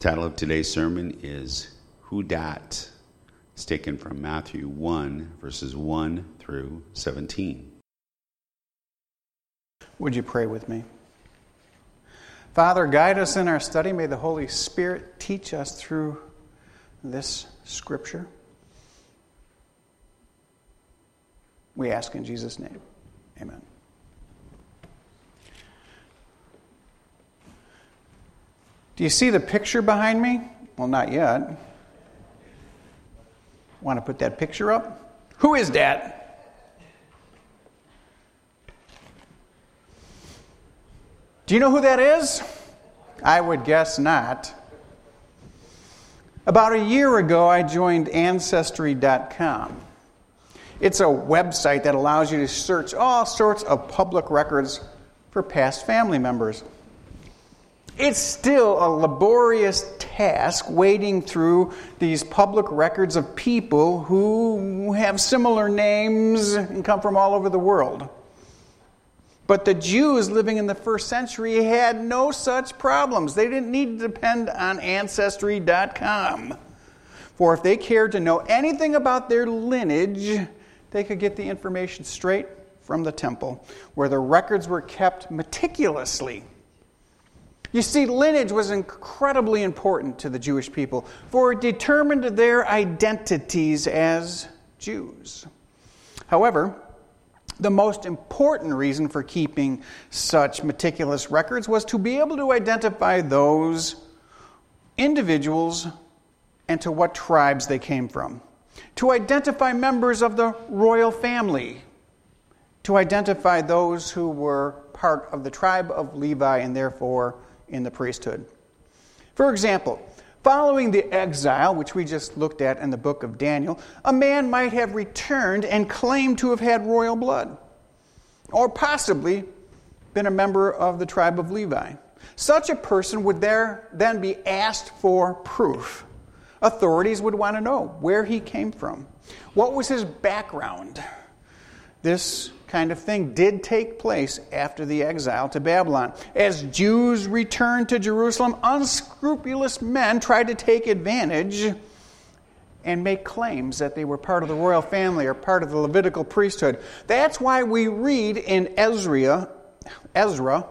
Title of today's sermon is Who Dat? It's taken from Matthew 1, verses 1 through 17. Would you pray with me? Father, guide us in our study. May the Holy Spirit teach us through this scripture. We ask in Jesus' name. Amen. Do you see the picture behind me? Well, not yet. Want to put that picture up? Who is that? Do you know who that is? I would guess not. About a year ago, I joined Ancestry.com. It's a website that allows you to search all sorts of public records for past family members. It's still a laborious task wading through these public records of people who have similar names and come from all over the world. But the Jews living in the first century had no such problems. They didn't need to depend on Ancestry.com. For if they cared to know anything about their lineage, they could get the information straight from the temple, where the records were kept meticulously. You see, lineage was incredibly important to the Jewish people, for it determined their identities as Jews. However, the most important reason for keeping such meticulous records was to be able to identify those individuals and to what tribes they came from, to identify members of the royal family, to identify those who were part of the tribe of Levi and therefore in the priesthood. For example, following the exile, which we just looked at in the book of Daniel, a man might have returned and claimed to have had royal blood, or possibly been a member of the tribe of Levi. Such a person would there then be asked for proof. Authorities would want to know where he came from. What was his background? This kind of thing did take place after the exile to Babylon. As Jews returned to Jerusalem, unscrupulous men tried to take advantage and make claims that they were part of the royal family or part of the Levitical priesthood. That's why we read in Ezra, Ezra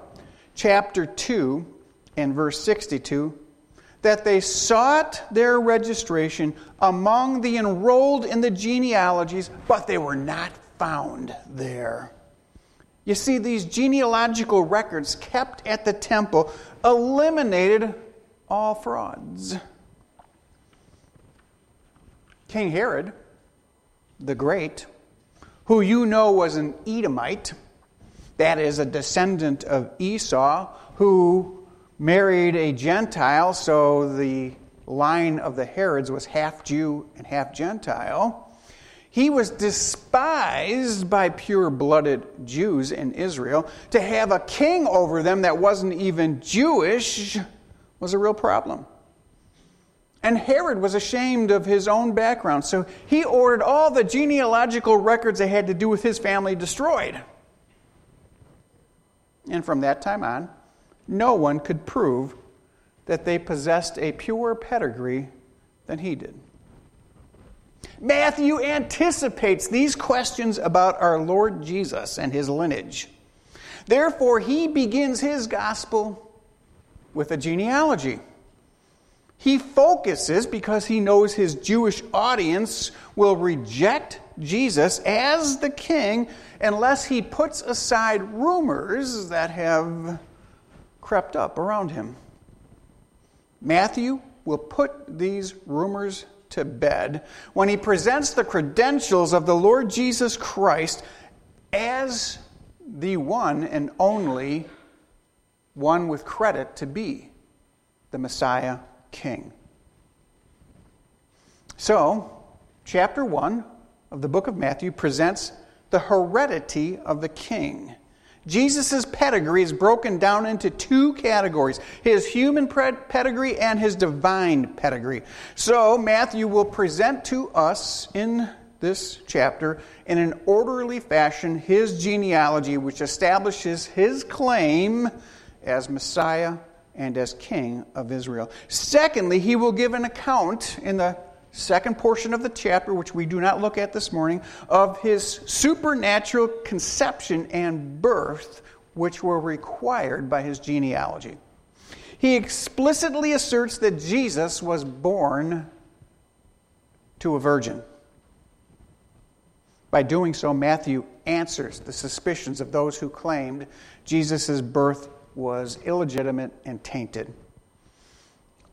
chapter 2 and verse 62 that they sought their registration among the enrolled in the genealogies, but they were not found there. You see, these genealogical records kept at the temple eliminated all frauds. King Herod the Great, who you know was an Edomite, that is, a descendant of Esau, who married a Gentile, so the line of the Herods was half Jew and half Gentile. He was despised by pure blooded Jews in Israel. To have a king over them that wasn't even Jewish was a real problem. And Herod was ashamed of his own background, so he ordered all the genealogical records that had to do with his family destroyed. And from that time on, no one could prove that they possessed a purer pedigree than he did. Matthew anticipates these questions about our Lord Jesus and his lineage. Therefore, he begins his gospel with a genealogy. He focuses because he knows his Jewish audience will reject Jesus as the king unless he puts aside rumors that have crept up around him. Matthew will put these rumors to bed when he presents the credentials of the Lord Jesus Christ as the one and only one with credit to be the Messiah King. So, chapter 1 of the book of Matthew presents the heredity of the king. Jesus' pedigree is broken down into two categories his human pedigree and his divine pedigree. So, Matthew will present to us in this chapter, in an orderly fashion, his genealogy, which establishes his claim as Messiah and as king of Israel. Secondly, he will give an account in the second portion of the chapter, which we do not look at this morning, of his supernatural conception and birth, which were required by his genealogy. He explicitly asserts that Jesus was born to a virgin. By doing so, Matthew answers the suspicions of those who claimed Jesus' birth was illegitimate and tainted.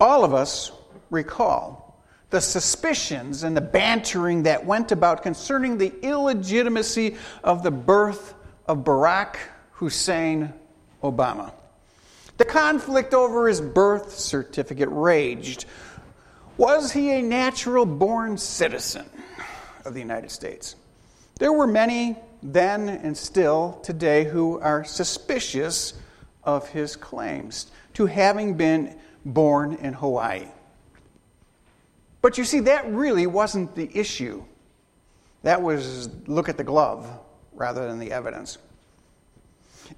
All of us recall the suspicions and the bantering that went about concerning the illegitimacy of the birth of Barack Hussein Obama. The conflict over his birth certificate raged. Was he a natural born citizen of the United States? There were many then and still today who are suspicious of his claims to having been born in Hawaii. But you see, that really wasn't the issue. That was look at the glove rather than the evidence.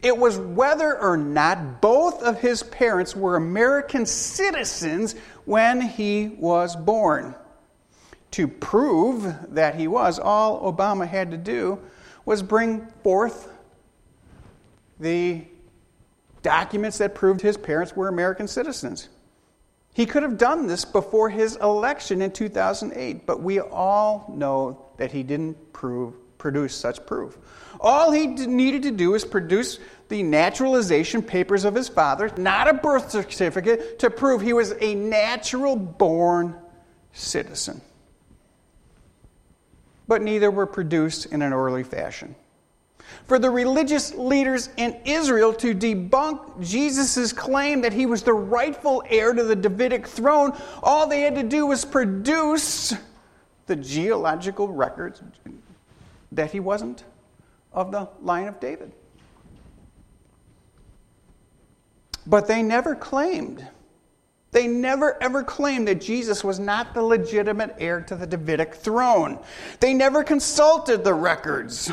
It was whether or not both of his parents were American citizens when he was born. To prove that he was, all Obama had to do was bring forth the documents that proved his parents were American citizens. He could have done this before his election in 2008, but we all know that he didn't prove, produce such proof. All he needed to do is produce the naturalization papers of his father, not a birth certificate, to prove he was a natural born citizen but neither were produced in an orderly fashion. For the religious leaders in Israel to debunk Jesus' claim that he was the rightful heir to the Davidic throne, all they had to do was produce the geological records that he wasn't of the line of David. But they never claimed they never ever claimed that Jesus was not the legitimate heir to the Davidic throne. They never consulted the records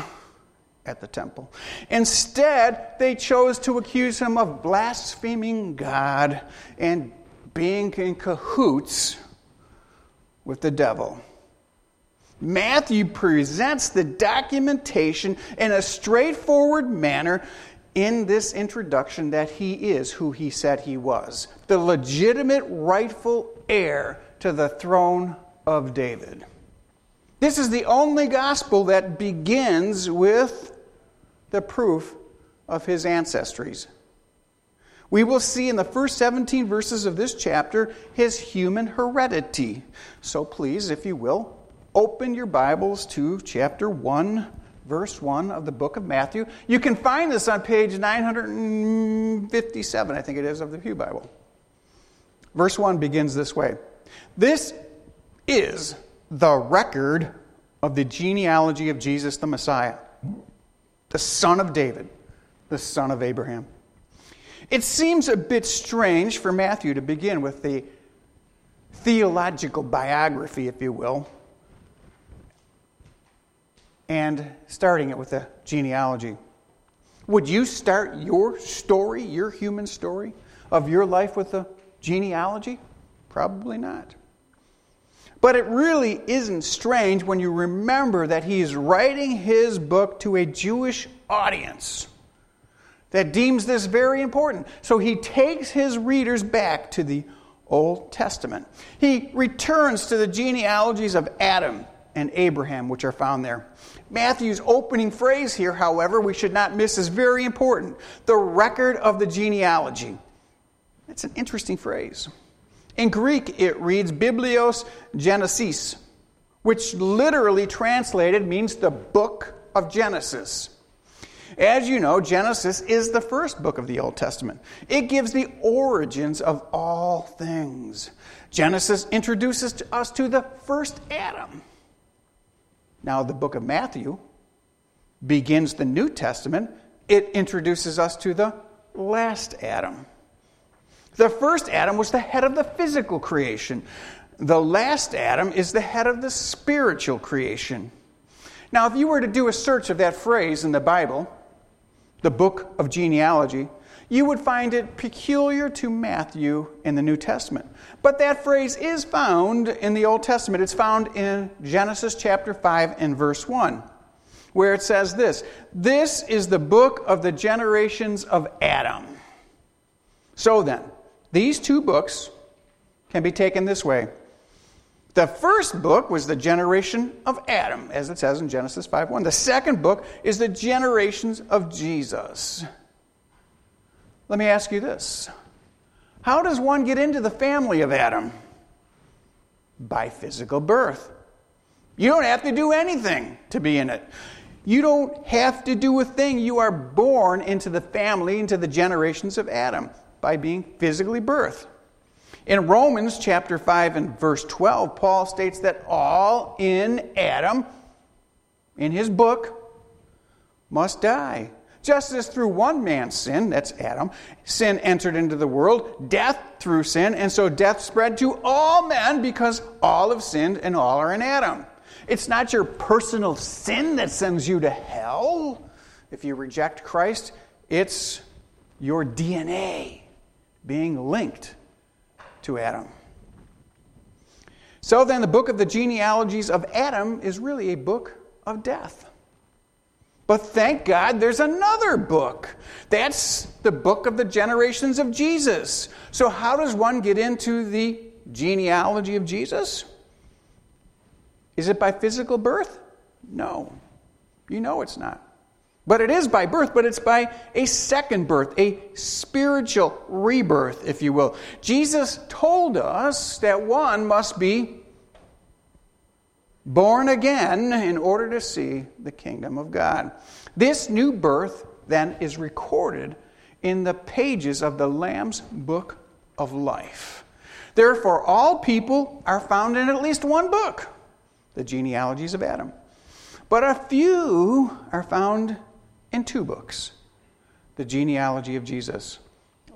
at the temple. Instead, they chose to accuse him of blaspheming God and being in cahoots with the devil. Matthew presents the documentation in a straightforward manner in this introduction that he is who he said he was the legitimate, rightful heir to the throne of David. This is the only gospel that begins with the proof of his ancestries. We will see in the first 17 verses of this chapter his human heredity. So please, if you will, open your Bibles to chapter 1 verse 1 of the book of Matthew. You can find this on page 957, I think it is, of the Pew Bible. Verse 1 begins this way This is the record of the genealogy of Jesus the Messiah, the son of David, the son of Abraham. It seems a bit strange for Matthew to begin with the theological biography, if you will, and starting it with a genealogy. Would you start your story, your human story of your life with a genealogy? Probably not. But it really isn't strange when you remember that he is writing his book to a Jewish audience that deems this very important. So he takes his readers back to the Old Testament. He returns to the genealogies of Adam and Abraham, which are found there. Matthew's opening phrase here, however, we should not miss is very important the record of the genealogy. That's an interesting phrase. In Greek, it reads Biblios Genesis, which literally translated means the book of Genesis. As you know, Genesis is the first book of the Old Testament. It gives the origins of all things. Genesis introduces us to the first Adam. Now, the book of Matthew begins the New Testament. It introduces us to the last Adam. The first Adam was the head of the physical creation. The last Adam is the head of the spiritual creation. Now, if you were to do a search of that phrase in the Bible, the book of genealogy, you would find it peculiar to Matthew in the New Testament. But that phrase is found in the Old Testament. It's found in Genesis chapter 5 and verse 1, where it says this This is the book of the generations of Adam. So then, these two books can be taken this way. The first book was the generation of Adam, as it says in Genesis 5:1. The second book is the generations of Jesus. Let me ask you this. How does one get into the family of Adam? By physical birth. You don't have to do anything to be in it. You don't have to do a thing. You are born into the family, into the generations of Adam by being physically birthed. In Romans chapter 5 and verse 12, Paul states that all in Adam, in his book, must die. Just as through one man's sin, that's Adam, sin entered into the world, death through sin, and so death spread to all men because all have sinned and all are in Adam. It's not your personal sin that sends you to hell if you reject Christ, it's your DNA being linked to Adam. So then, the book of the genealogies of Adam is really a book of death. But thank God there's another book. That's the book of the generations of Jesus. So, how does one get into the genealogy of Jesus? Is it by physical birth? No. You know it's not. But it is by birth, but it's by a second birth, a spiritual rebirth, if you will. Jesus told us that one must be born again in order to see the kingdom of God. This new birth then is recorded in the pages of the Lamb's book of life. Therefore, all people are found in at least one book, the genealogies of Adam. But a few are found in two books the genealogy of Jesus.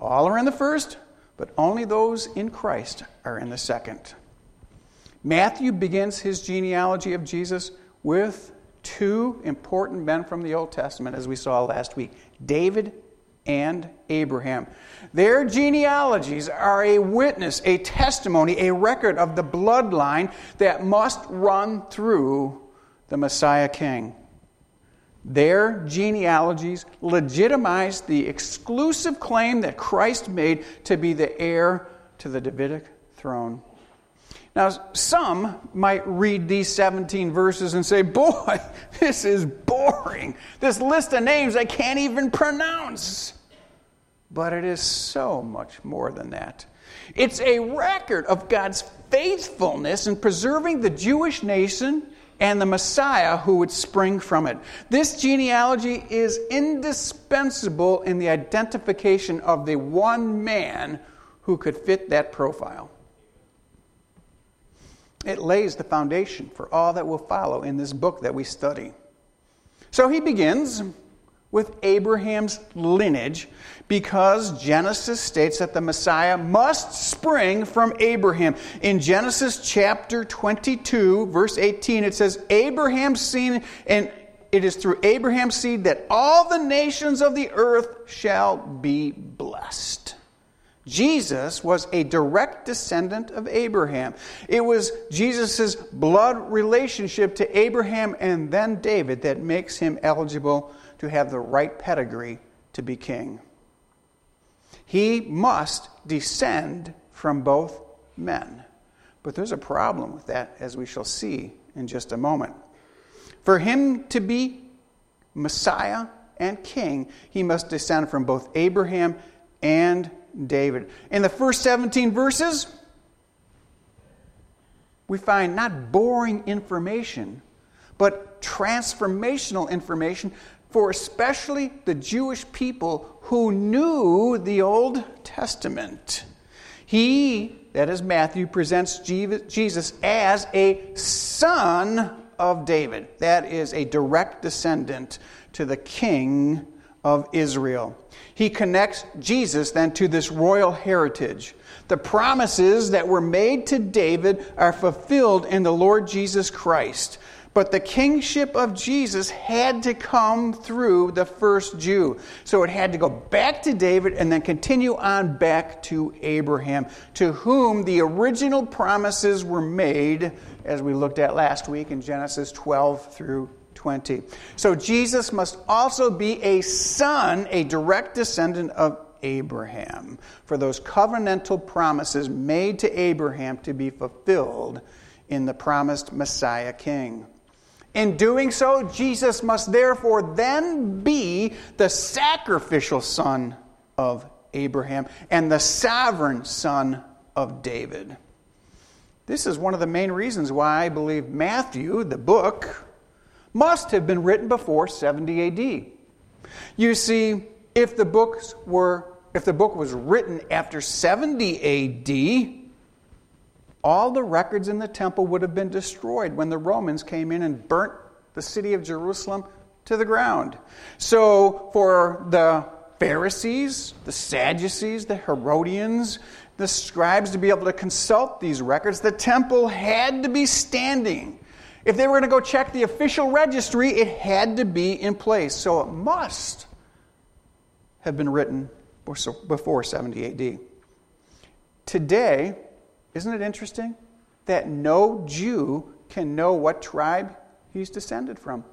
All are in the first, but only those in Christ are in the second. Matthew begins his genealogy of Jesus with two important men from the Old Testament, as we saw last week David and Abraham. Their genealogies are a witness, a testimony, a record of the bloodline that must run through the Messiah King. Their genealogies legitimized the exclusive claim that Christ made to be the heir to the Davidic throne. Now, some might read these 17 verses and say, Boy, this is boring. This list of names I can't even pronounce. But it is so much more than that. It's a record of God's faithfulness in preserving the Jewish nation and the Messiah who would spring from it. This genealogy is indispensable in the identification of the one man who could fit that profile. It lays the foundation for all that will follow in this book that we study. So he begins with Abraham's lineage because Genesis states that the Messiah must spring from Abraham. In Genesis chapter 22, verse 18, it says, Abraham's seed, and it is through Abraham's seed that all the nations of the earth shall be blessed. Jesus was a direct descendant of Abraham. It was Jesus' blood relationship to Abraham and then David that makes him eligible to have the right pedigree to be king. He must descend from both men. But there's a problem with that, as we shall see in just a moment. For him to be Messiah and king, he must descend from both Abraham and David. In the first 17 verses, we find not boring information, but transformational information for especially the Jewish people who knew the Old Testament. He, that is Matthew, presents Jesus as a son of David. That is a direct descendant to the king of Israel. He connects Jesus then to this royal heritage. The promises that were made to David are fulfilled in the Lord Jesus Christ. But the kingship of Jesus had to come through the first Jew. So it had to go back to David and then continue on back to Abraham, to whom the original promises were made, as we looked at last week in Genesis 12 through 20. So Jesus must also be a son, a direct descendant of Abraham, for those covenantal promises made to Abraham to be fulfilled in the promised Messiah King. In doing so, Jesus must therefore then be the sacrificial son of Abraham and the sovereign son of David. This is one of the main reasons why I believe Matthew, the book, must have been written before 70 AD. You see, if the books were if the book was written after 70 AD, all the records in the temple would have been destroyed when the Romans came in and burnt the city of Jerusalem to the ground. So, for the Pharisees, the Sadducees, the Herodians, the scribes to be able to consult these records, the temple had to be standing. If they were going to go check the official registry, it had to be in place. So it must have been written before 70 AD. Today, isn't it interesting that no Jew can know what tribe he's descended from?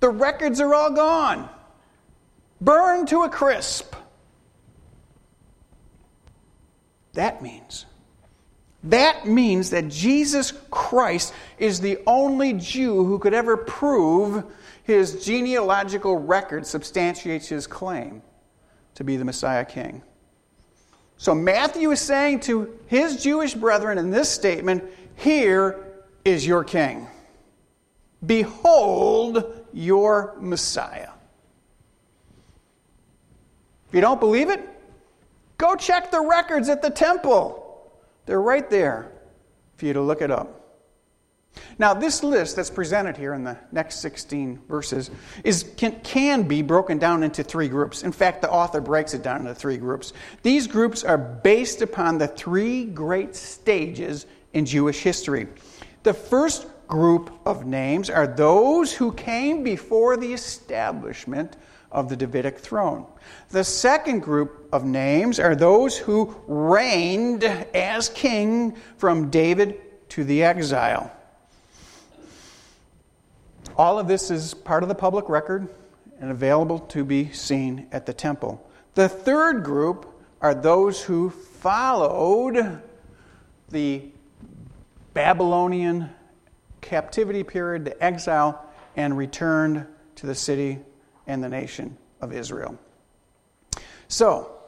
The records are all gone, burned to a crisp. That means that means that Jesus Christ is the only Jew who could ever prove his genealogical record substantiates his claim to be the Messiah King. So Matthew is saying to his Jewish brethren in this statement, Here is your king. Behold your Messiah. If you don't believe it, go check the records at the temple. They're right there for you to look it up. Now, this list that's presented here in the next 16 verses is, can, can be broken down into three groups. In fact, the author breaks it down into three groups. These groups are based upon the three great stages in Jewish history. The first group of names are those who came before the establishment of the Davidic throne. The second group of names are those who reigned as king from David to the exile. All of this is part of the public record and available to be seen at the temple. The third group are those who followed the Babylonian captivity period, the exile, and returned to the city and the nation of Israel. So,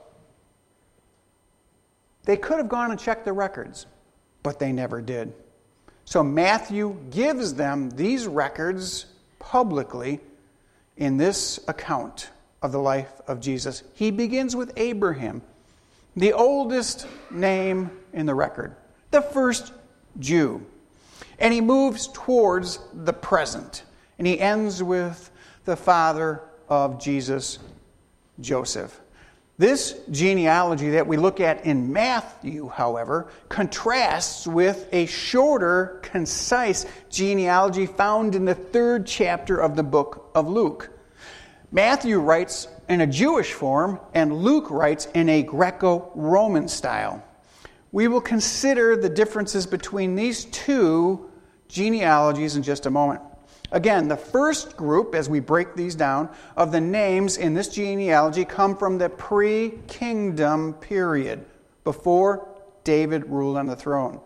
they could have gone and checked the records, but they never did. So Matthew gives them these records publicly in this account of the life of Jesus. He begins with Abraham, the oldest name in the record, the first Jew. And he moves towards the present. And he ends with the father of Jesus, Joseph. This genealogy that we look at in Matthew, however, contrasts with a shorter, concise genealogy found in the third chapter of the book of Luke. Matthew writes in a Jewish form, and Luke writes in a Greco Roman style. We will consider the differences between these two genealogies in just a moment. Again, the first group, as we break these down, of the names in this genealogy come from the pre kingdom period, before David ruled on the throne.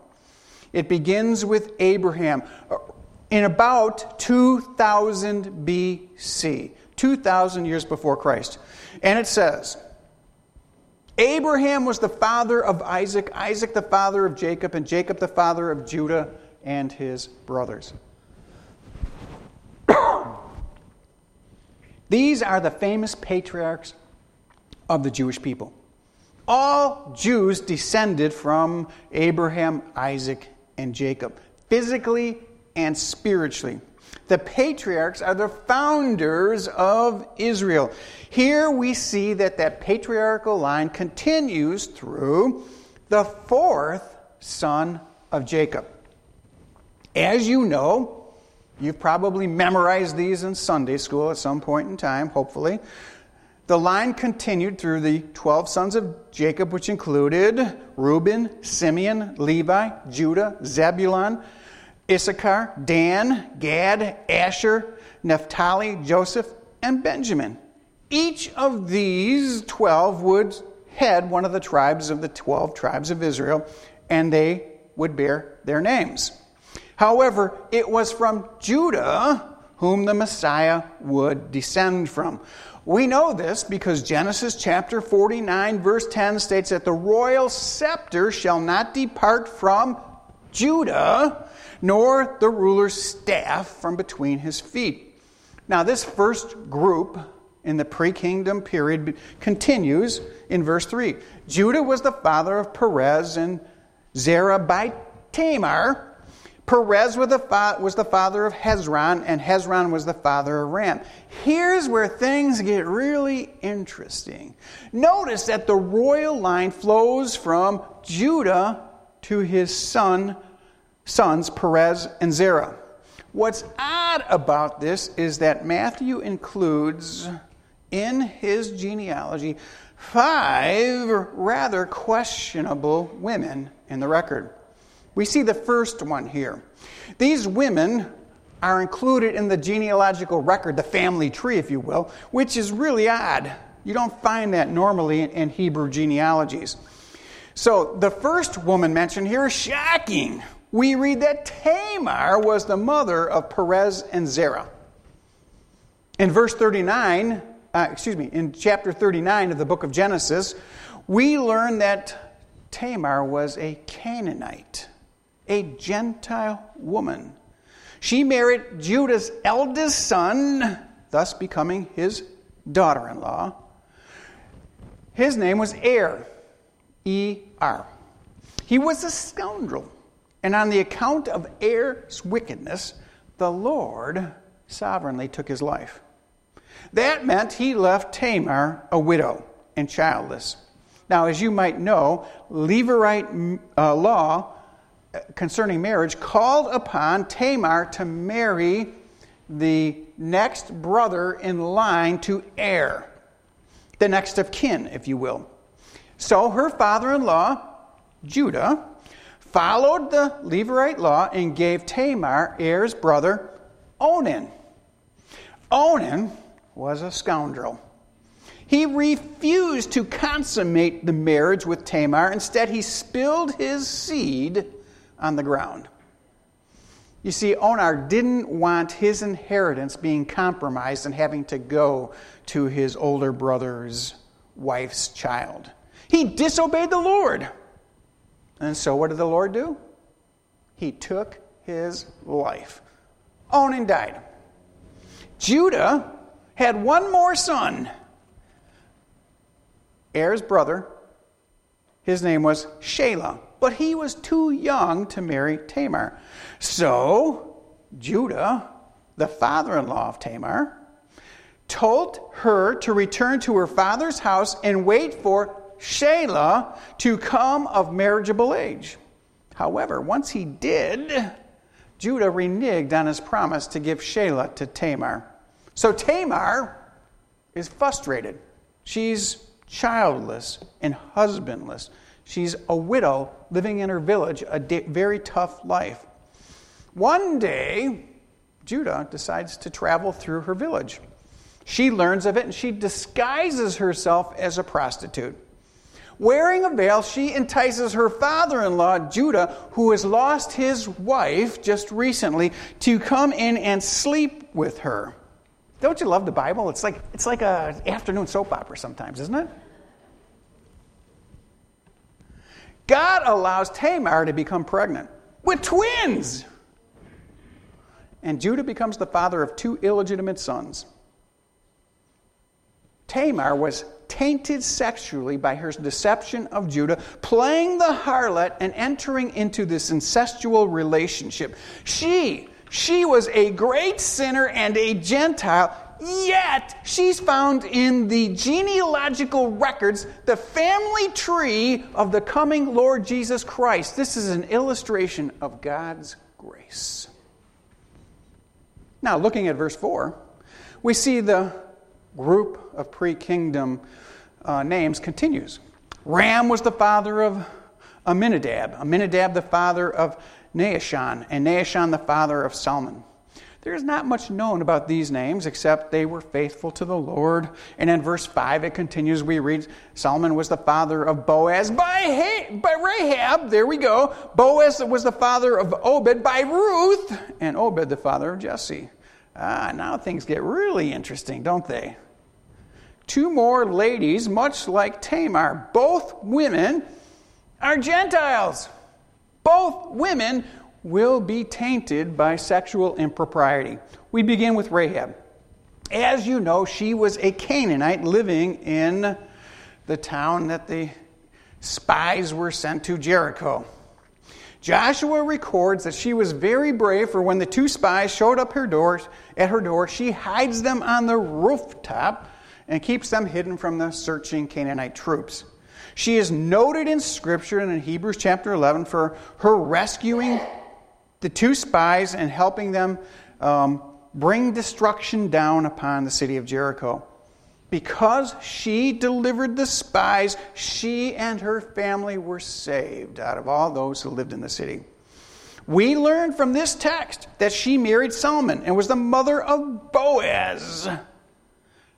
It begins with Abraham uh, in about 2000 BC, 2,000 years before Christ. And it says, Abraham was the father of Isaac, Isaac the father of Jacob, and Jacob the father of Judah and his brothers. These are the famous patriarchs of the Jewish people. All Jews descended from Abraham, Isaac, and Jacob, physically and spiritually. The patriarchs are the founders of Israel. Here we see that that patriarchal line continues through the fourth son of Jacob. As you know, You've probably memorized these in Sunday school at some point in time, hopefully. The line continued through the 12 sons of Jacob, which included Reuben, Simeon, Levi, Judah, Zebulun, Issachar, Dan, Gad, Asher, Naphtali, Joseph, and Benjamin. Each of these 12 would head one of the tribes of the 12 tribes of Israel, and they would bear their names. However, it was from Judah whom the Messiah would descend from. We know this because Genesis chapter 49, verse 10 states that the royal scepter shall not depart from Judah, nor the ruler's staff from between his feet. Now, this first group in the pre kingdom period continues in verse 3. Judah was the father of Perez and Zerah by Tamar. Perez was the, father of Hezron, and Hezron was the father of Ram. Here's where things get really interesting. Notice that the royal line flows from Judah to his son, sons Perez and Zerah. What's odd about this is that Matthew includes in his genealogy five rather questionable women in the record. We see the first one here. These women are included in the genealogical record, the family tree, if you will, which is really odd. You don't find that normally in Hebrew genealogies. So the first woman mentioned here is shocking. We read that Tamar was the mother of Perez and Zerah. In verse 39, uh, excuse me, in chapter 39 of the book of Genesis, we learn that Tamar was a Canaanite a Gentile woman. She married Judah's eldest son, thus becoming his daughter in law. His name was Er, E R. He was a scoundrel, and on the account of Er's wickedness, the Lord sovereignly took his life. That meant he left Tamar a widow and childless. Now, as you might know, Levirate uh, law concerning marriage called upon Tamar to marry the next brother in line to heir, the next of kin, if you will. So her father in law, Judah, followed the Levirate law and gave Tamar Er's brother, Onan. Onan was a scoundrel. He refused to consummate the marriage with Tamar. Instead, he spilled his seed on the ground. You see, Onan didn't want his inheritance being compromised and having to go to his older brother's wife's child. He disobeyed the Lord. And so, what did the Lord do? He took his life. Onan died. Judah had one more son, Er's brother. His name was Shelah but he was too young to marry Tamar. So, Judah, the father in law of Tamar, told her to return to her father's house and wait for Shelah to come of marriageable age. However, once he did, Judah reneged on his promise to give Shelah to Tamar. So Tamar is frustrated. She's childless and husbandless. She's a widow living in her village, a very tough life. One day, Judah decides to travel through her village. She learns of it and she disguises herself as a prostitute. Wearing a veil, she entices her father in law, Judah, who has lost his wife just recently, to come in and sleep with her. Don't you love the Bible? It's like, it's like an afternoon soap opera sometimes, isn't it? God allows Tamar to become pregnant with twins. And Judah becomes the father of two illegitimate sons. Tamar was tainted sexually by her deception of Judah, playing the harlot and entering into this incestual relationship. She, she was a great sinner and a Gentile, Yet, she's found in the genealogical records, the family tree of the coming Lord Jesus Christ. This is an illustration of God's grace. Now, looking at verse 4, we see the group of pre kingdom uh, names continues. Ram was the father of Amminadab, Amminadab the father of Nahashon, and Nahashon the father of Salmon. There is not much known about these names except they were faithful to the Lord. And in verse 5, it continues, we read Solomon was the father of Boaz by, by Rahab. There we go. Boaz was the father of Obed by Ruth, and Obed the father of Jesse. Ah, now things get really interesting, don't they? Two more ladies, much like Tamar, both women are Gentiles. Both women will be tainted by sexual impropriety. We begin with Rahab. As you know, she was a Canaanite living in the town that the spies were sent to Jericho. Joshua records that she was very brave, for when the two spies showed up her door, at her door, she hides them on the rooftop and keeps them hidden from the searching Canaanite troops. She is noted in Scripture and in Hebrews chapter 11 for her rescuing the two spies and helping them um, bring destruction down upon the city of Jericho. Because she delivered the spies, she and her family were saved out of all those who lived in the city. We learn from this text that she married Solomon and was the mother of Boaz.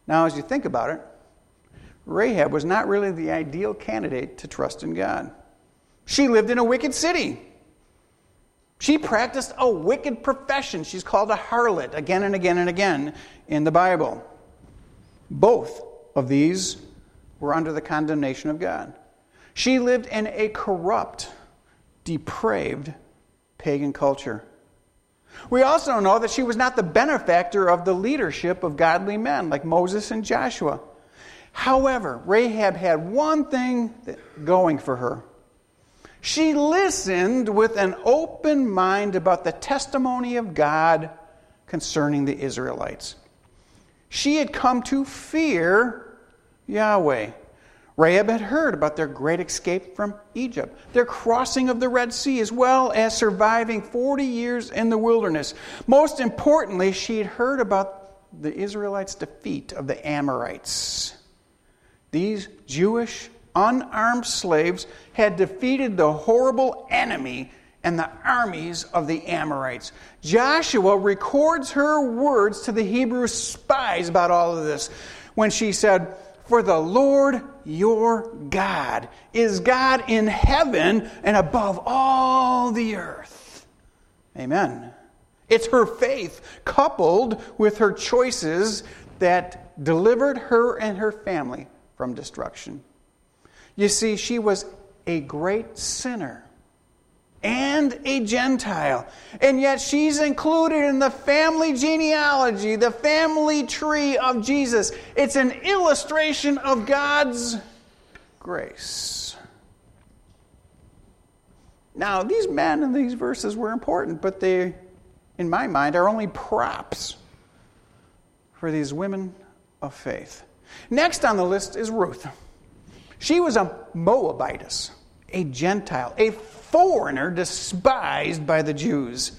Now, as you think about it, Rahab was not really the ideal candidate to trust in God. She lived in a wicked city. She practiced a wicked profession. She's called a harlot again and again and again in the Bible. Both of these were under the condemnation of God. She lived in a corrupt, depraved pagan culture. We also know that she was not the benefactor of the leadership of godly men like Moses and Joshua. However, Rahab had one thing going for her she listened with an open mind about the testimony of God concerning the Israelites. She had come to fear Yahweh. Rahab had heard about their great escape from Egypt, their crossing of the Red Sea, as well as surviving 40 years in the wilderness. Most importantly, she had heard about the Israelites' defeat of the Amorites. These Jewish unarmed slaves had defeated the horrible enemy and the armies of the Amorites. Joshua records her words to the Hebrew spies about all of this when she said, For the Lord your God is God in heaven and above all the earth. Amen. It's her faith coupled with her choices that delivered her and her family from destruction. You see, she was a great sinner and a Gentile. And yet she's included in the family genealogy, the family tree of Jesus. It's an illustration of God's grace. Now, these men in these verses were important, but they, in my mind, are only props for these women of faith. Next on the list is Ruth. She was a Moabitess, a Gentile, a foreigner despised by the Jews.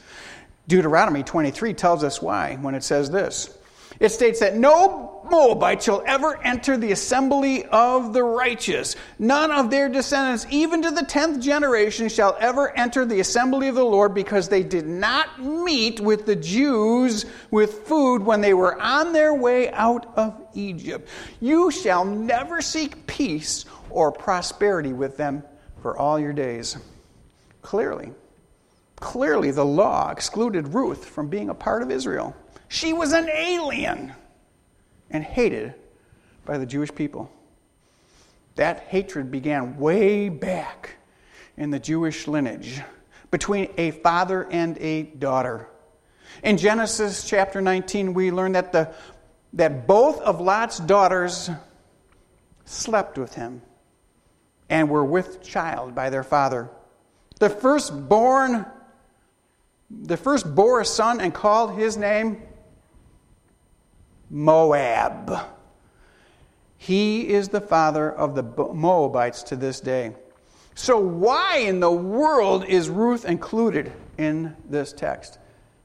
Deuteronomy 23 tells us why when it says this. It states that no Moabite shall ever enter the assembly of the righteous. None of their descendants, even to the tenth generation, shall ever enter the assembly of the Lord because they did not meet with the Jews with food when they were on their way out of Egypt. You shall never seek peace or prosperity with them for all your days. Clearly, clearly the law excluded Ruth from being a part of Israel. She was an alien and hated by the Jewish people. That hatred began way back in the Jewish lineage between a father and a daughter. In Genesis chapter 19, we learn that, the, that both of Lot's daughters slept with him and were with child by their father. The firstborn, the first bore a son and called his name Moab. He is the father of the Moabites to this day. So, why in the world is Ruth included in this text?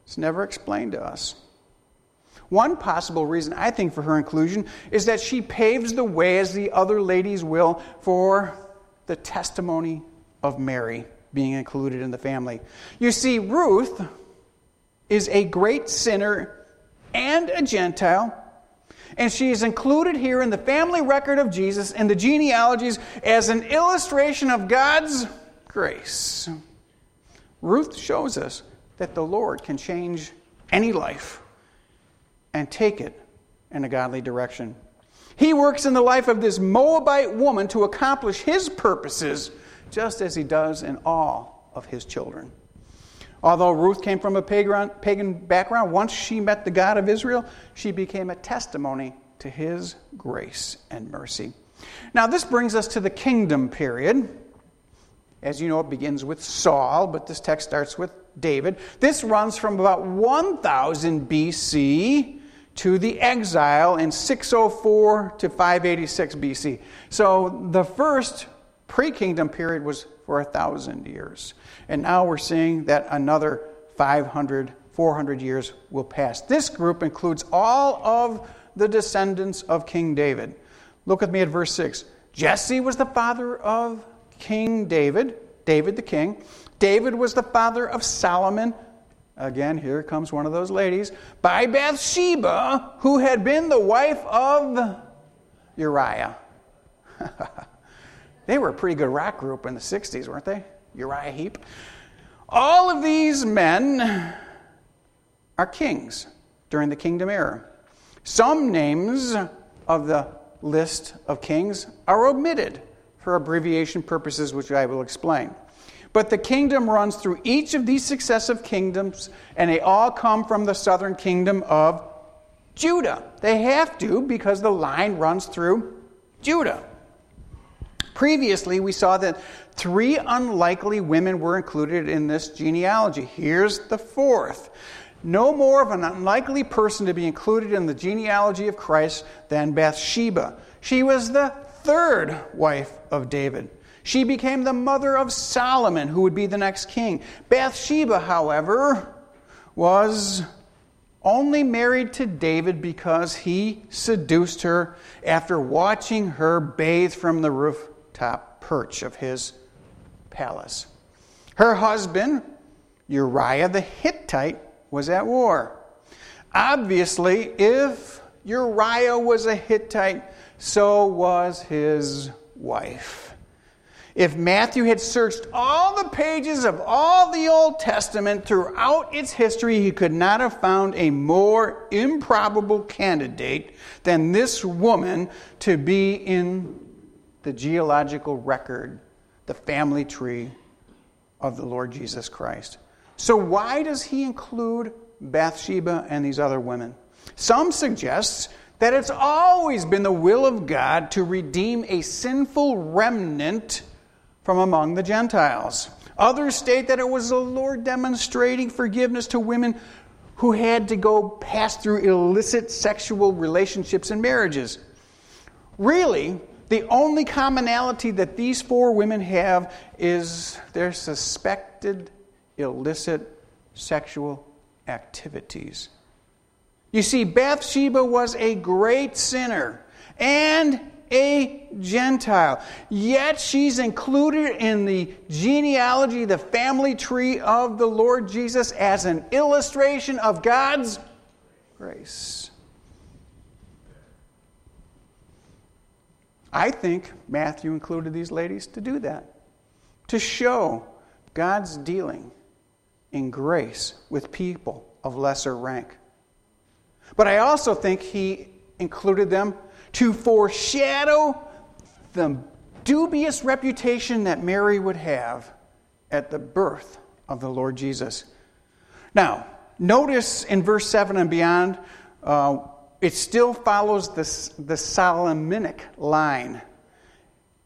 It's never explained to us. One possible reason, I think, for her inclusion is that she paves the way, as the other ladies will, for the testimony of Mary being included in the family. You see, Ruth is a great sinner and a Gentile, and she is included here in the family record of Jesus and the genealogies as an illustration of God's grace. Ruth shows us that the Lord can change any life and take it in a godly direction. He works in the life of this Moabite woman to accomplish his purposes, just as he does in all of his children. Although Ruth came from a pagan background, once she met the God of Israel, she became a testimony to his grace and mercy. Now, this brings us to the kingdom period. As you know, it begins with Saul, but this text starts with David. This runs from about 1000 BC to the exile in 604 to 586 BC. So the first pre kingdom period was for a thousand years. And now we're seeing that another 500, 400 years will pass. This group includes all of the descendants of King David. Look with me at verse 6. Jesse was the father of King David, David the king. David was the father of Solomon, Again, here comes one of those ladies. By Bathsheba, who had been the wife of Uriah. they were a pretty good rock group in the 60s, weren't they? Uriah Heep. All of these men are kings during the kingdom era. Some names of the list of kings are omitted for abbreviation purposes, which I will explain. But the kingdom runs through each of these successive kingdoms, and they all come from the southern kingdom of Judah. They have to because the line runs through Judah. Previously, we saw that three unlikely women were included in this genealogy. Here's the fourth. No more of an unlikely person to be included in the genealogy of Christ than Bathsheba. She was the third wife of David. She became the mother of Solomon, who would be the next king. Bathsheba, however, was only married to David because he seduced her after watching her bathe from the rooftop perch of his palace. Her husband, Uriah the Hittite, was at war. Obviously, if Uriah was a Hittite, so was his wife. If Matthew had searched all the pages of all the Old Testament throughout its history, he could not have found a more improbable candidate than this woman to be in the geological record, the family tree of the Lord Jesus Christ. So, why does he include Bathsheba and these other women? Some suggest that it's always been the will of God to redeem a sinful remnant from among the Gentiles. Others state that it was the Lord demonstrating forgiveness to women who had to go pass through illicit sexual relationships and marriages. Really, the only commonality that these four women have is their suspected illicit sexual activities. You see, Bathsheba was a great sinner and a Gentile. Yet she's included in the genealogy, the family tree of the Lord Jesus as an illustration of God's grace. I think Matthew included these ladies to do that, to show God's dealing in grace with people of lesser rank. But I also think he included them to foreshadow the dubious reputation that Mary would have at the birth of the Lord Jesus. Now, notice in verse 7 and beyond, uh, it still follows this, the Solomonic line.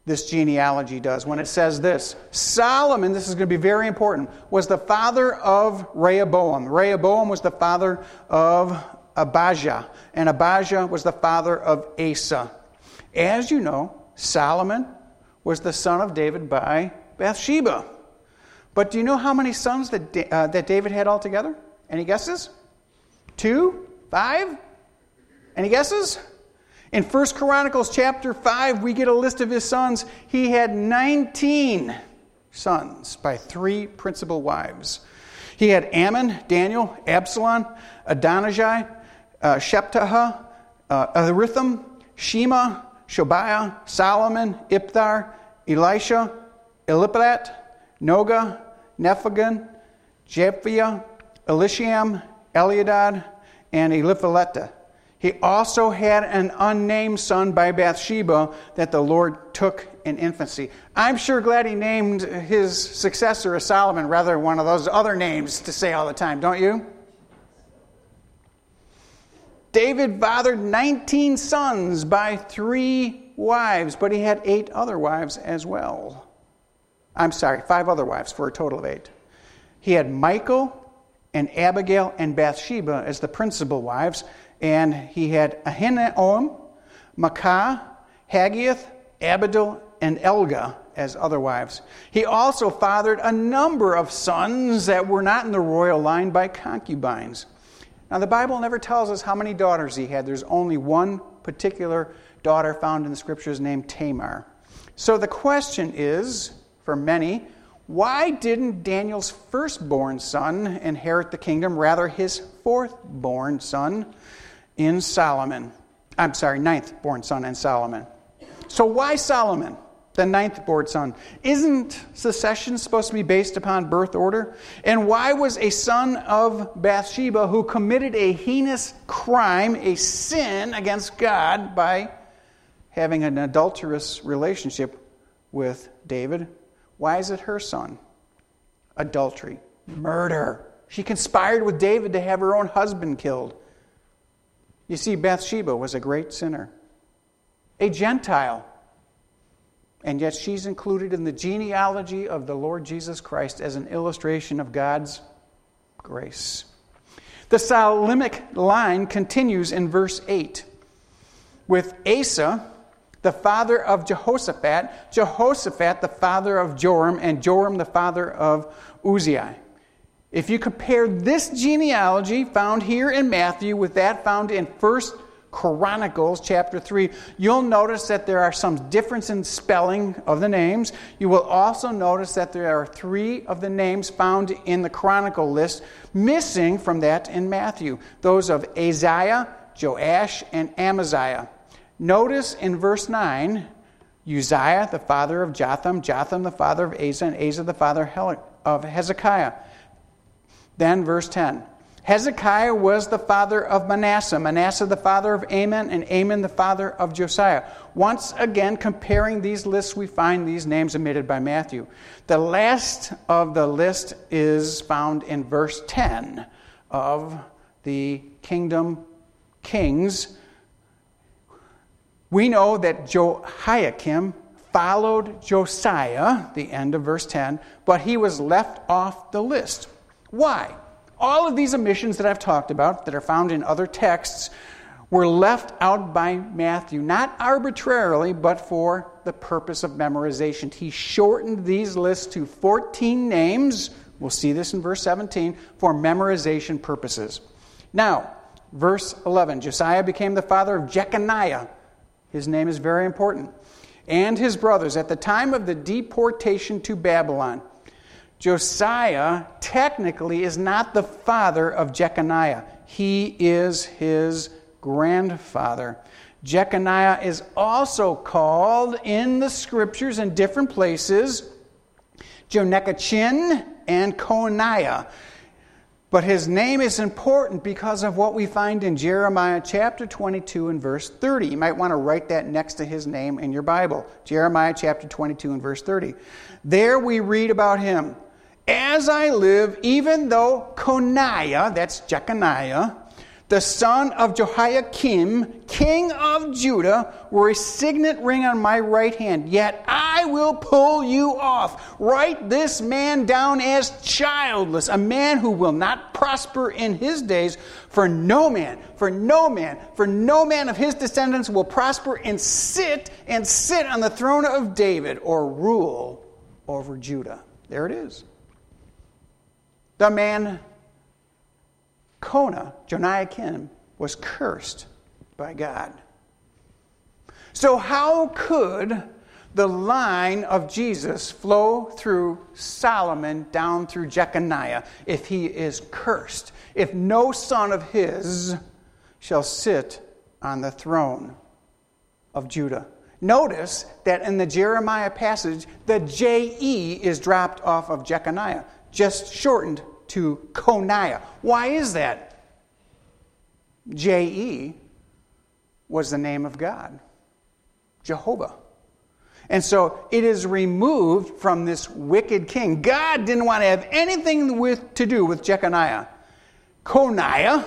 This genealogy does when it says this Solomon, this is going to be very important, was the father of Rehoboam. Rehoboam was the father of Abijah, and Abijah was the father of Asa. As you know, Solomon was the son of David by Bathsheba. But do you know how many sons that, uh, that David had altogether? Any guesses? Two? Five? Any guesses? In 1 Chronicles chapter 5, we get a list of his sons. He had 19 sons by three principal wives. He had Amnon, Daniel, Absalom, Adonijah, uh, Shephatiah, uh, Shema, Shobiah, Solomon, Ibhar, Elisha, Eliphalet, Noga, Nephagan, Japhia, Elisham, Eliadad, and Eliphaletah. He also had an unnamed son by Bathsheba that the Lord took in infancy. I'm sure glad he named his successor as Solomon rather than one of those other names to say all the time, don't you? David fathered 19 sons by three wives, but he had eight other wives as well. I'm sorry, five other wives for a total of eight. He had Michal and Abigail and Bathsheba as the principal wives, and he had Ahinoam, Maacah, Haggith, Abidail, and Elga as other wives. He also fathered a number of sons that were not in the royal line by concubines. Now, the Bible never tells us how many daughters he had. There's only one particular daughter found in the scriptures named Tamar. So the question is for many, why didn't Daniel's firstborn son inherit the kingdom, rather, his fourth-born son? in Solomon. I'm sorry, ninth born son in Solomon. So why Solomon, the ninth born son? Isn't secession supposed to be based upon birth order? And why was a son of Bathsheba who committed a heinous crime, a sin against God by having an adulterous relationship with David? Why is it her son? Adultery, murder. She conspired with David to have her own husband killed. You see, Bathsheba was a great sinner, a Gentile. And yet she's included in the genealogy of the Lord Jesus Christ as an illustration of God's grace. The Solomonic line continues in verse 8 with Asa, the father of Jehoshaphat, Jehoshaphat, the father of Joram, and Joram, the father of Uzziah. If you compare this genealogy found here in Matthew with that found in 1 Chronicles chapter 3, you'll notice that there are some difference in spelling of the names. You will also notice that there are three of the names found in the Chronicle list missing from that in Matthew those of Ahaziah, Joash, and Amaziah. Notice in verse 9, Uzziah, the father of Jotham, Jotham, the father of Ahaz, and Ahaz, the father of Hezekiah. Then, verse 10 Hezekiah was the father of Manasseh, Manasseh the father of Amon, and Amon the father of Josiah. Once again, comparing these lists, we find these names omitted by Matthew. The last of the list is found in verse 10 of the kingdom kings. We know that Jehoiakim followed Josiah, the end of verse 10, but he was left off the list. Why? All of these omissions that I've talked about, that are found in other texts, were left out by Matthew, not arbitrarily, but for the purpose of memorization. He shortened these lists to 14 names. We'll see this in verse 17 for memorization purposes. Now, verse 11 Josiah became the father of Jeconiah. His name is very important. And his brothers at the time of the deportation to Babylon. Josiah technically is not the father of Jeconiah, he is his grandfather. Jeconiah is also called in the scriptures in different places Jehoiachin and Coniah. But his name is important because of what we find in Jeremiah chapter 22 and verse 30. You might want to write that next to his name in your Bible. Jeremiah chapter 22 and verse 30. There we read about him. As I live, even though Coniah, that's Jeconiah, the son of Jehoiakim, king of Judah, were a signet ring on my right hand. Yet I will pull you off. Write this man down as childless, a man who will not prosper in his days. For no man, for no man, for no man of his descendants will prosper and sit and sit on the throne of David or rule over Judah. There it is the man Kona, Joniakim, was cursed by God. So, how could the line of Jesus flow through Solomon down through Jeconiah if he is cursed, if no son of his shall sit on the throne of Judah? Notice that in the Jeremiah passage, the JE is dropped off of Jeconiah, just shortened to Coniah. Why is that? JE was the name of God, Jehovah. And so it is removed from this wicked king. God didn't want to have anything with, to do with Jeconiah. Coniah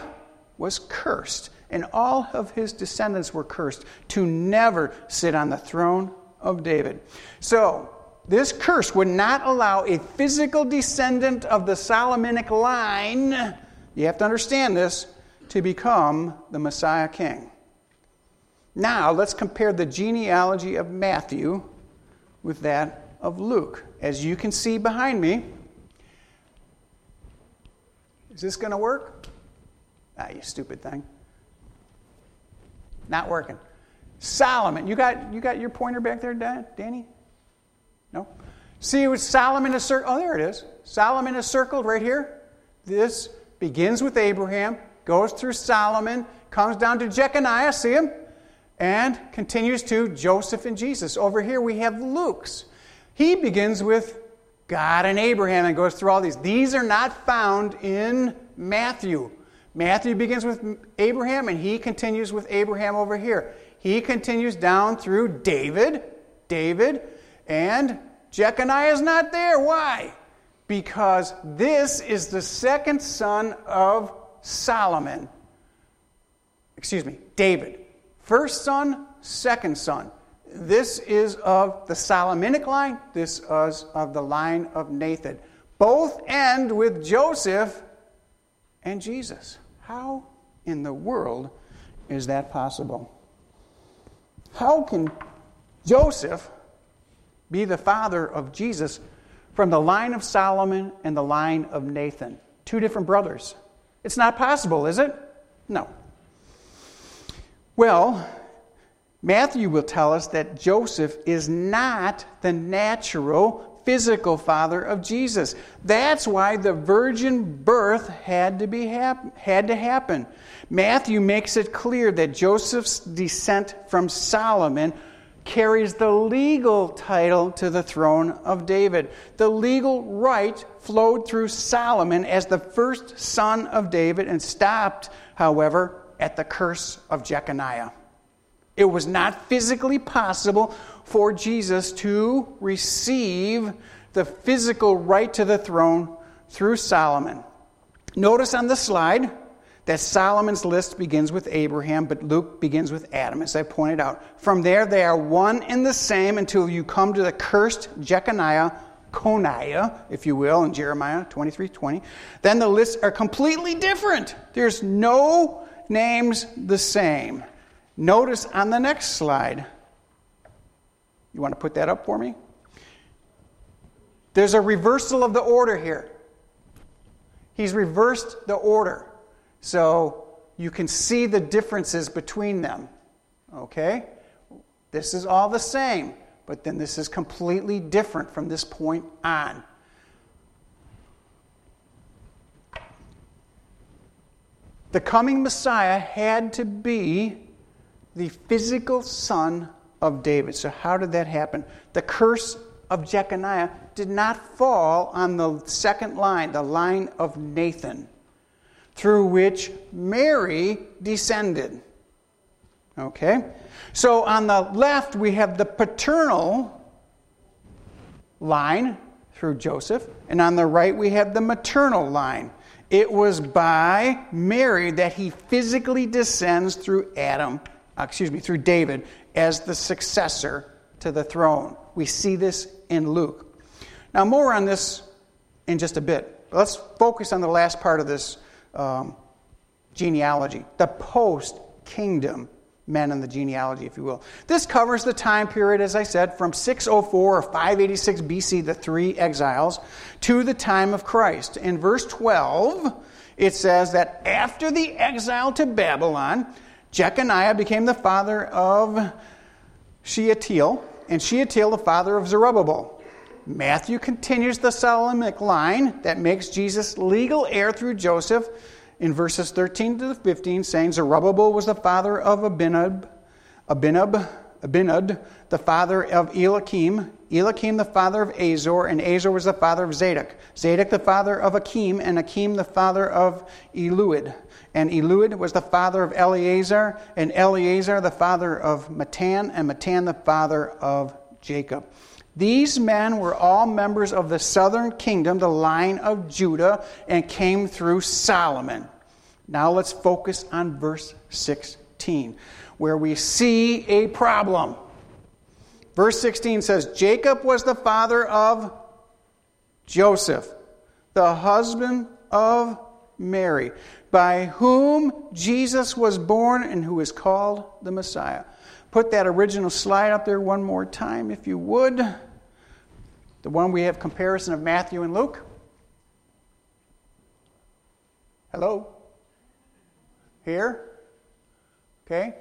was cursed and all of his descendants were cursed to never sit on the throne of David. So, this curse would not allow a physical descendant of the Solomonic line, you have to understand this, to become the Messiah king. Now, let's compare the genealogy of Matthew with that of Luke. As you can see behind me, is this going to work? Ah, you stupid thing. Not working. Solomon. You got, you got your pointer back there, Danny? No? See Solomon is circled? Oh, there it is. Solomon is circled right here. This begins with Abraham, goes through Solomon, comes down to Jeconiah, see him? And continues to Joseph and Jesus. Over here we have Luke's. He begins with God and Abraham and goes through all these. These are not found in Matthew. Matthew begins with Abraham and he continues with Abraham over here. He continues down through David, David, and Jeconiah is not there. Why? Because this is the second son of Solomon. Excuse me, David. First son, second son. This is of the Solomonic line, this is of the line of Nathan. Both end with Joseph and Jesus. How in the world is that possible? How can Joseph be the father of Jesus from the line of Solomon and the line of Nathan? Two different brothers. It's not possible, is it? No. Well, Matthew will tell us that Joseph is not the natural physical father of Jesus. That's why the virgin birth had to, be hap- had to happen. Matthew makes it clear that Joseph's descent from Solomon carries the legal title to the throne of David. The legal right flowed through Solomon as the first son of David and stopped, however, at the curse of Jeconiah. It was not physically possible for Jesus to receive the physical right to the throne through Solomon. Notice on the slide that Solomon's list begins with Abraham, but Luke begins with Adam, as I pointed out. From there, they are one and the same until you come to the cursed Jeconiah, Coniah, if you will, in Jeremiah 23 20. Then the lists are completely different. There's no names the same. Notice on the next slide you want to put that up for me? There's a reversal of the order here. He's reversed the order. So you can see the differences between them. Okay? This is all the same, but then this is completely different from this point on. The coming Messiah had to be the physical son of David. So, how did that happen? The curse of Jeconiah did not fall on the second line, the line of Nathan, through which Mary descended. Okay? So, on the left, we have the paternal line through Joseph, and on the right, we have the maternal line. It was by Mary that he physically descends through Adam, uh, excuse me, through David, as the successor to the throne. We see this in Luke. Now, more on this in just a bit. Let's focus on the last part of this um, genealogy the post kingdom men in the genealogy, if you will. This covers the time period, as I said, from 604 or 586 BC, the three exiles, to the time of Christ. In verse 12, it says that after the exile to Babylon, Jeconiah became the father of Shealtiel, and Shealtiel the father of Zerubbabel. Matthew continues the Solomonic line that makes Jesus legal heir through Joseph in verses 13 to 15, saying Zerubbabel was the father of Abinab, Abinab, Abinad, the father of Eliakim, Eliakim the father of Azor, and Azor was the father of Zadok, Zadok the father of Akim, and Akim the father of Eliud. And Eliud was the father of Eleazar, and Eleazar the father of Matan, and Matan the father of Jacob. These men were all members of the southern kingdom, the line of Judah, and came through Solomon. Now let's focus on verse 16, where we see a problem. Verse 16 says Jacob was the father of Joseph, the husband of Mary, by whom Jesus was born and who is called the Messiah. Put that original slide up there one more time, if you would. The one we have comparison of Matthew and Luke. Hello? Here? Okay?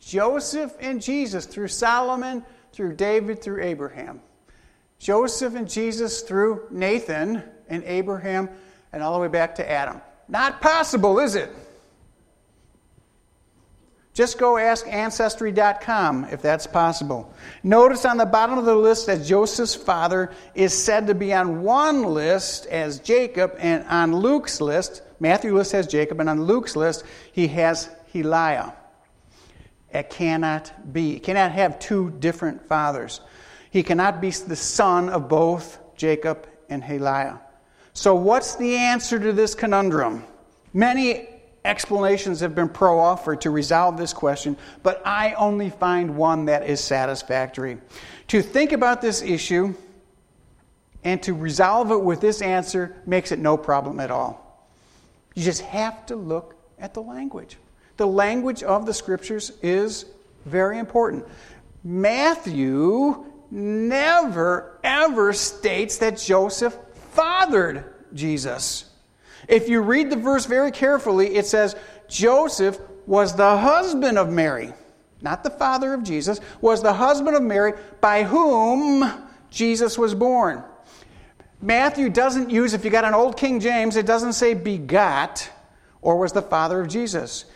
Joseph and Jesus through Solomon, through David, through Abraham. Joseph and Jesus through Nathan and Abraham, and all the way back to Adam. Not possible, is it? Just go ask Ancestry.com if that's possible. Notice on the bottom of the list that Joseph's father is said to be on one list as Jacob, and on Luke's list, Matthew list has Jacob, and on Luke's list, he has Heliah. It cannot be. He cannot have two different fathers. He cannot be the son of both Jacob and Heliah. So, what's the answer to this conundrum? Many explanations have been pro offered to resolve this question, but I only find one that is satisfactory. To think about this issue and to resolve it with this answer makes it no problem at all. You just have to look at the language. The language of the scriptures is very important. Matthew never, ever states that Joseph fathered Jesus. If you read the verse very carefully, it says Joseph was the husband of Mary, not the father of Jesus, was the husband of Mary by whom Jesus was born. Matthew doesn't use, if you got an old King James, it doesn't say begot or was the father of Jesus.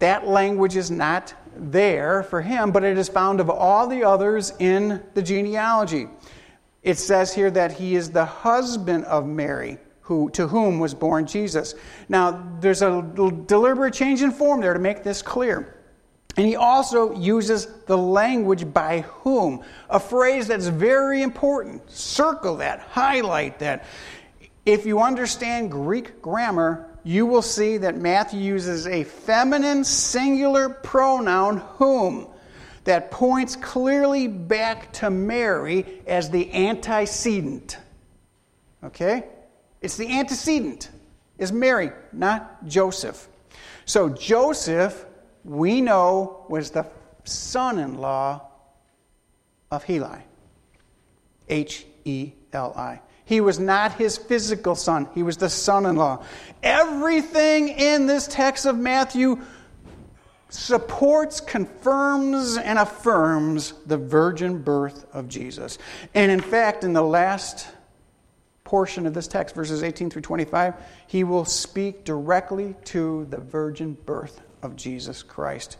That language is not there for him, but it is found of all the others in the genealogy. It says here that he is the husband of Mary who, to whom was born Jesus. Now, there's a deliberate change in form there to make this clear. And he also uses the language by whom, a phrase that's very important. Circle that, highlight that. If you understand Greek grammar, you will see that Matthew uses a feminine singular pronoun, whom, that points clearly back to Mary as the antecedent. Okay? It's the antecedent is Mary, not Joseph. So Joseph, we know, was the son-in-law of Heli. H E L I. He was not his physical son, he was the son in law. Everything in this text of Matthew supports, confirms, and affirms the virgin birth of Jesus. And in fact, in the last portion of this text, verses 18 through 25, he will speak directly to the virgin birth of Jesus Christ.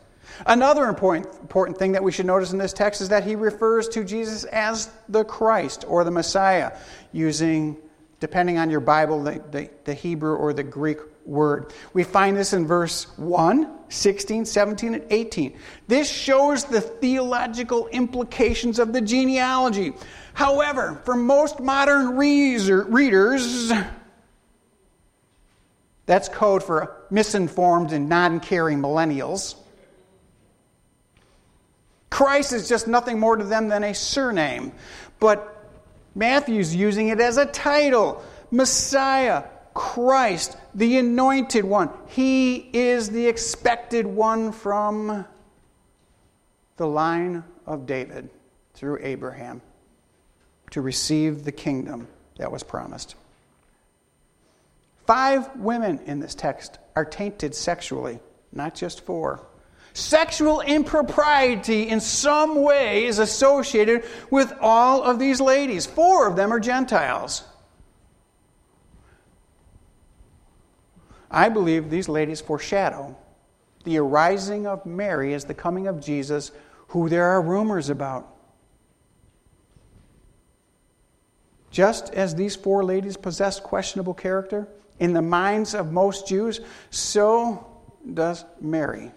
Another important, important thing that we should notice in this text is that he refers to Jesus as the Christ or the Messiah, using, depending on your Bible, the, the, the Hebrew or the Greek word. We find this in verse 1, 16, 17, and 18. This shows the theological implications of the genealogy. However, for most modern readers, that's code for misinformed and non caring millennials. Christ is just nothing more to them than a surname. But Matthew's using it as a title Messiah, Christ, the anointed one. He is the expected one from the line of David through Abraham to receive the kingdom that was promised. Five women in this text are tainted sexually, not just four. Sexual impropriety in some way is associated with all of these ladies. Four of them are Gentiles. I believe these ladies foreshadow the arising of Mary as the coming of Jesus, who there are rumors about. Just as these four ladies possess questionable character in the minds of most Jews, so does Mary.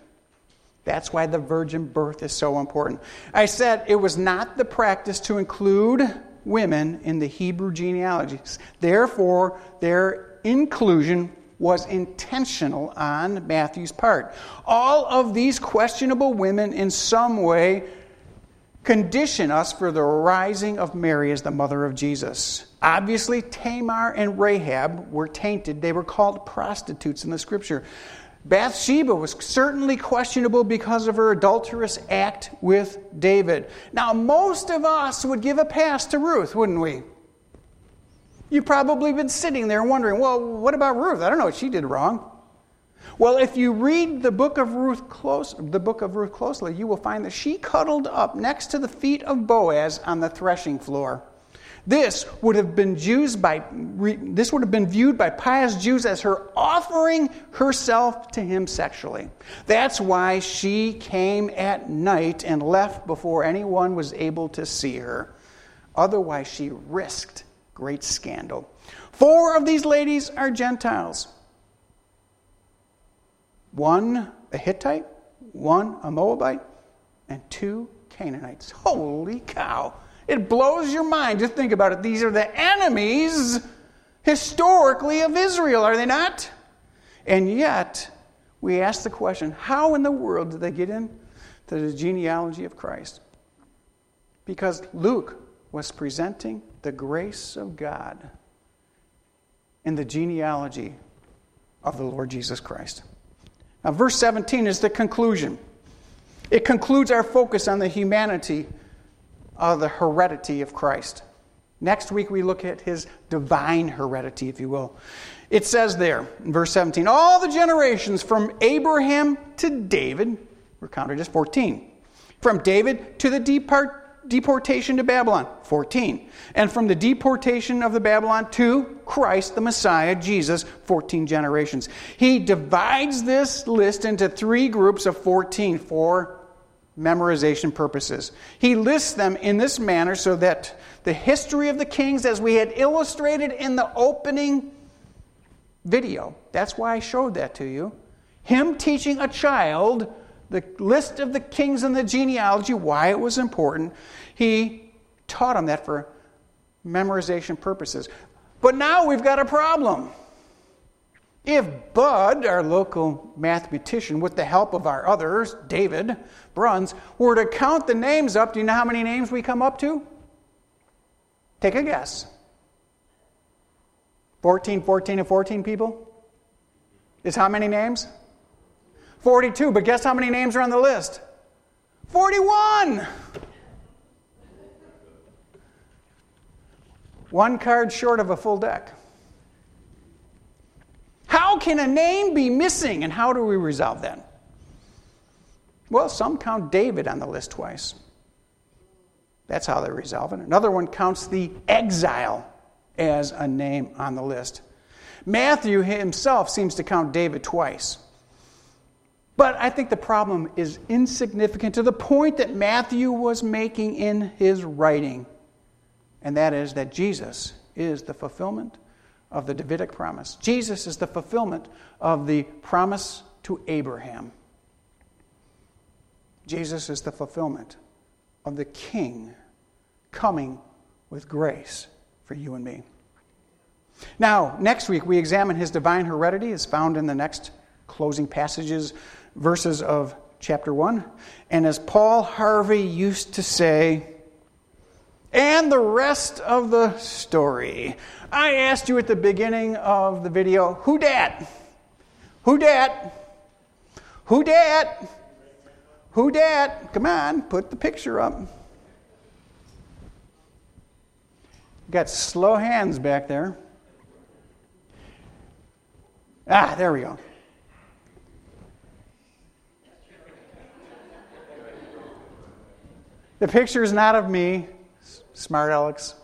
That's why the virgin birth is so important. I said it was not the practice to include women in the Hebrew genealogies. Therefore, their inclusion was intentional on Matthew's part. All of these questionable women, in some way, condition us for the rising of Mary as the mother of Jesus. Obviously, Tamar and Rahab were tainted. They were called prostitutes in the scripture. Bathsheba was certainly questionable because of her adulterous act with David. Now, most of us would give a pass to Ruth, wouldn't we? You've probably been sitting there wondering, well, what about Ruth? I don't know what she did wrong. Well, if you read the book of Ruth close, the book of Ruth closely, you will find that she cuddled up next to the feet of Boaz on the threshing floor. This would have been Jews by this would have been viewed by pious Jews as her offering herself to him sexually. That's why she came at night and left before anyone was able to see her. Otherwise, she risked great scandal. Four of these ladies are Gentiles one a Hittite, one a Moabite, and two Canaanites. Holy cow! It blows your mind. Just think about it. These are the enemies historically of Israel, are they not? And yet, we ask the question how in the world did they get in to the genealogy of Christ? Because Luke was presenting the grace of God in the genealogy of the Lord Jesus Christ. Now, verse 17 is the conclusion. It concludes our focus on the humanity of the heredity of Christ. Next week, we look at his divine heredity, if you will. It says there in verse 17 all the generations from Abraham to David were counted as 14. From David to the depart deportation to Babylon, 14. And from the deportation of the Babylon to Christ, the Messiah, Jesus, 14 generations. He divides this list into three groups of 14 for memorization purposes. He lists them in this manner so that the history of the kings, as we had illustrated in the opening video, that's why I showed that to you. Him teaching a child the list of the kings and the genealogy, why it was important. He taught them that for memorization purposes. But now we've got a problem. If Bud, our local mathematician, with the help of our others, David Bruns, were to count the names up, do you know how many names we come up to? Take a guess. 14, 14, and 14 people? Is how many names? 42, but guess how many names are on the list? 41! One card short of a full deck. How can a name be missing and how do we resolve that? Well, some count David on the list twice. That's how they resolve it. Another one counts the exile as a name on the list. Matthew himself seems to count David twice. But I think the problem is insignificant to the point that Matthew was making in his writing, and that is that Jesus is the fulfillment of the Davidic promise. Jesus is the fulfillment of the promise to Abraham. Jesus is the fulfillment of the King coming with grace for you and me. Now, next week we examine his divine heredity, as found in the next closing passages verses of chapter 1. And as Paul Harvey used to say, and the rest of the story. I asked you at the beginning of the video, who dat? Who dat? Who dat? Who dat? Come on, put the picture up. Got slow hands back there. Ah, there we go. The picture is not of me, smart Alex.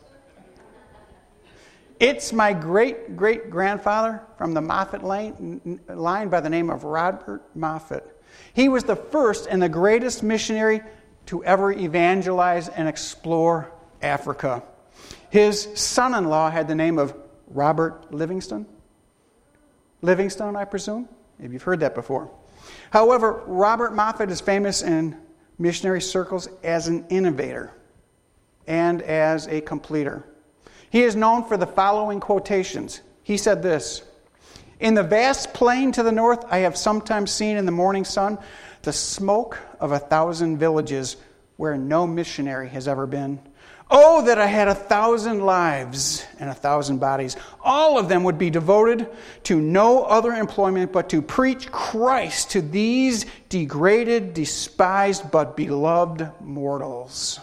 It's my great great grandfather from the Moffat line, by the name of Robert Moffat. He was the first and the greatest missionary to ever evangelize and explore Africa. His son in law had the name of Robert Livingston. Livingstone, I presume, if you've heard that before. However, Robert Moffat is famous in missionary circles as an innovator and as a completer. He is known for the following quotations. He said this In the vast plain to the north, I have sometimes seen in the morning sun the smoke of a thousand villages where no missionary has ever been. Oh, that I had a thousand lives and a thousand bodies. All of them would be devoted to no other employment but to preach Christ to these degraded, despised, but beloved mortals.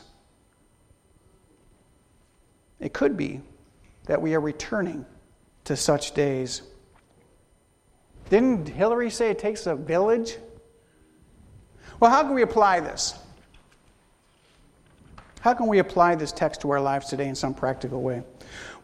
It could be that we are returning to such days. Didn't Hillary say it takes a village? Well, how can we apply this? How can we apply this text to our lives today in some practical way?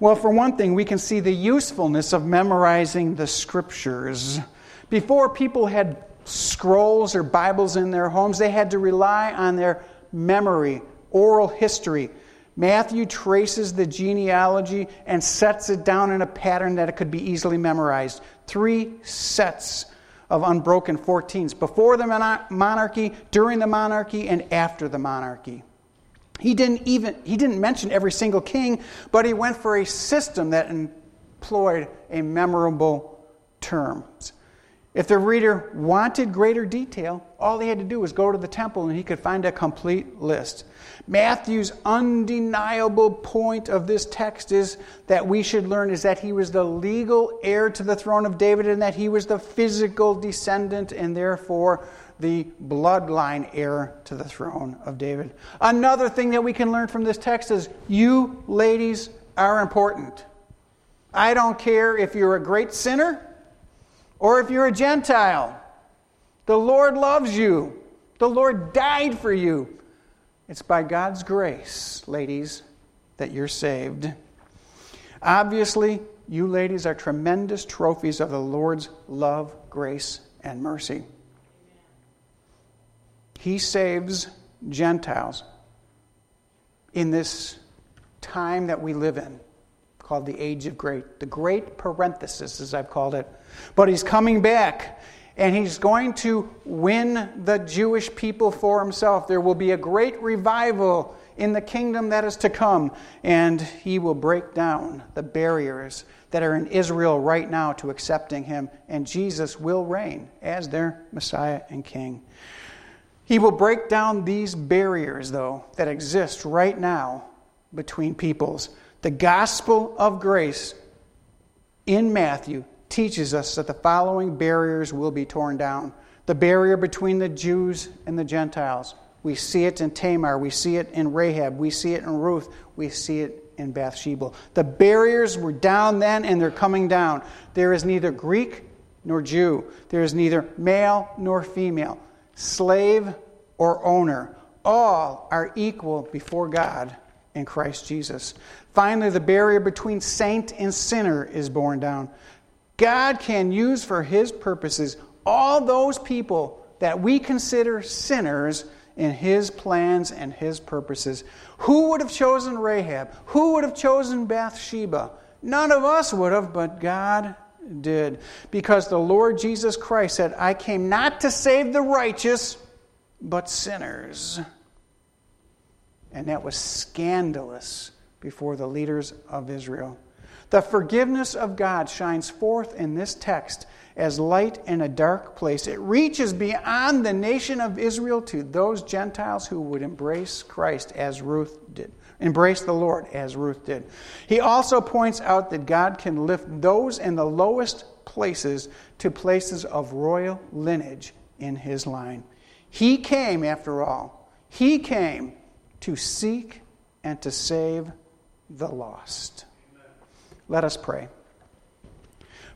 Well, for one thing, we can see the usefulness of memorizing the scriptures. Before people had scrolls or Bibles in their homes, they had to rely on their memory, oral history. Matthew traces the genealogy and sets it down in a pattern that it could be easily memorized. Three sets of unbroken 14s before the monarchy, during the monarchy, and after the monarchy. He didn't even he didn't mention every single king, but he went for a system that employed a memorable terms. If the reader wanted greater detail, all he had to do was go to the temple and he could find a complete list. Matthew's undeniable point of this text is that we should learn is that he was the legal heir to the throne of David and that he was the physical descendant and therefore the bloodline heir to the throne of David. Another thing that we can learn from this text is you ladies are important. I don't care if you're a great sinner or if you're a Gentile. The Lord loves you. The Lord died for you. It's by God's grace, ladies, that you're saved. Obviously, you ladies are tremendous trophies of the Lord's love, grace, and mercy. He saves Gentiles in this time that we live in, called the Age of Great, the Great Parenthesis, as I've called it. But he's coming back and he's going to win the Jewish people for himself. There will be a great revival in the kingdom that is to come, and he will break down the barriers that are in Israel right now to accepting him, and Jesus will reign as their Messiah and King. He will break down these barriers, though, that exist right now between peoples. The gospel of grace in Matthew teaches us that the following barriers will be torn down the barrier between the Jews and the Gentiles. We see it in Tamar, we see it in Rahab, we see it in Ruth, we see it in Bathsheba. The barriers were down then and they're coming down. There is neither Greek nor Jew, there is neither male nor female slave or owner. All are equal before God in Christ Jesus. Finally, the barrier between saint and sinner is borne down. God can use for his purposes all those people that we consider sinners in his plans and his purposes. Who would have chosen Rahab? Who would have chosen Bathsheba? None of us would have, but God did. Because the Lord Jesus Christ said, I came not to save the righteous, but sinners. And that was scandalous before the leaders of Israel. The forgiveness of God shines forth in this text as light in a dark place. It reaches beyond the nation of Israel to those Gentiles who would embrace Christ as Ruth did, embrace the Lord as Ruth did. He also points out that God can lift those in the lowest places to places of royal lineage in his line. He came, after all, He came to seek and to save the lost. Let us pray.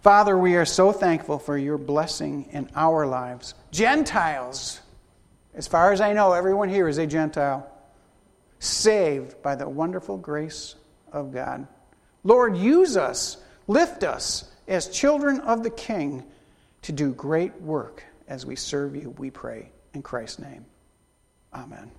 Father, we are so thankful for your blessing in our lives. Gentiles, as far as I know, everyone here is a Gentile, saved by the wonderful grace of God. Lord, use us, lift us as children of the King to do great work as we serve you, we pray. In Christ's name, amen.